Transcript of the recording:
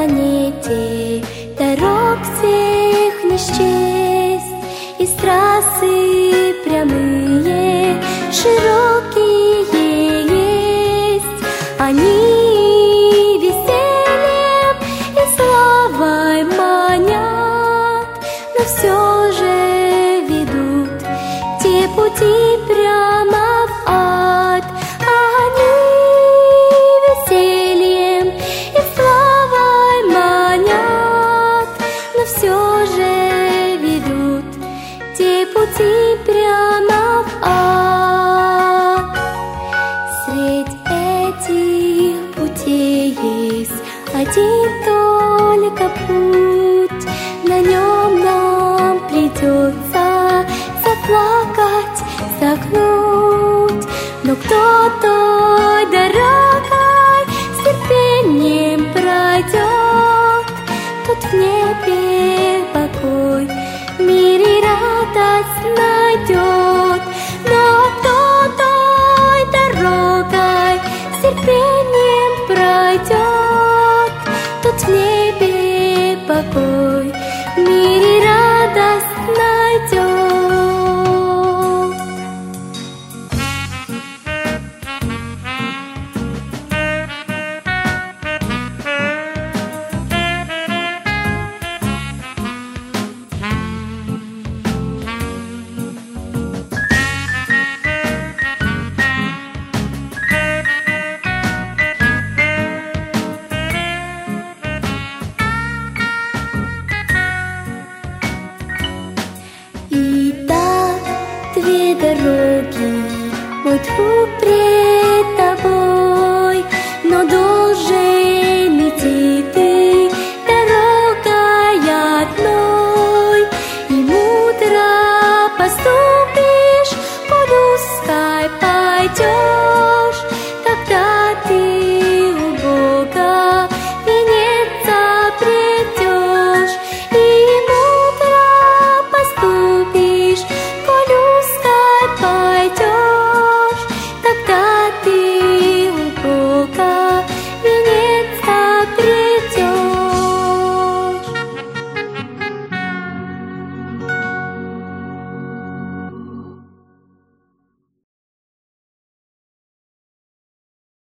нашей планете Дорог всех не счесть И трассы прямые, широкие есть. Они весельем и славой манят Но все же ведут те пути прямо только путь. На нем нам придется заплакать, согнуть. Но кто той дорогой с терпением пройдет Тот в небе покой, в мире радость найдет. Но кто той дорогой с терпением пройдет небе дороги Мой друг пред тобой Но должен идти ты. Дорогой одной И мудро поступишь По русской пойдешь